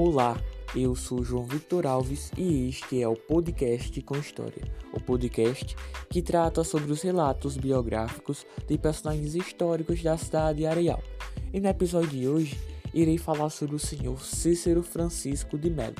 Olá, eu sou João Victor Alves e este é o podcast com História, o podcast que trata sobre os relatos biográficos de personagens históricos da cidade de Areal. E no episódio de hoje irei falar sobre o senhor Cícero Francisco de Melo,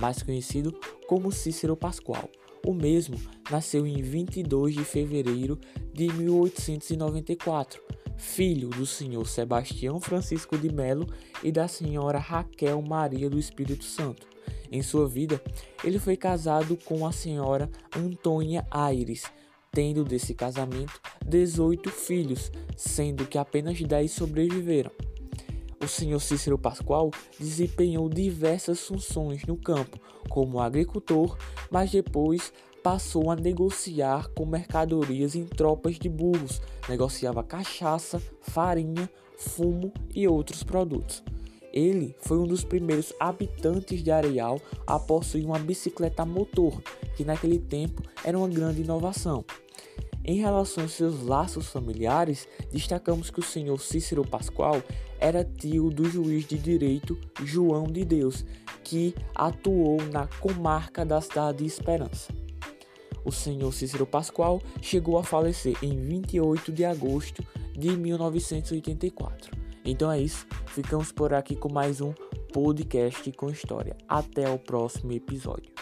mais conhecido como Cícero Pascoal. O mesmo nasceu em 22 de fevereiro de 1894 filho do senhor Sebastião Francisco de Melo e da senhora Raquel Maria do Espírito Santo. Em sua vida, ele foi casado com a senhora Antônia Aires, tendo desse casamento 18 filhos, sendo que apenas 10 sobreviveram. O senhor Cícero Pascoal desempenhou diversas funções no campo, como agricultor, mas depois passou a negociar com mercadorias em tropas de burros, negociava cachaça, farinha, fumo e outros produtos. Ele foi um dos primeiros habitantes de Areal a possuir uma bicicleta motor, que naquele tempo era uma grande inovação. Em relação aos seus laços familiares, destacamos que o senhor Cícero Pascoal era tio do juiz de direito João de Deus, que atuou na comarca da cidade de Esperança o senhor Cícero Pascoal chegou a falecer em 28 de agosto de 1984. Então é isso, ficamos por aqui com mais um podcast com história. Até o próximo episódio.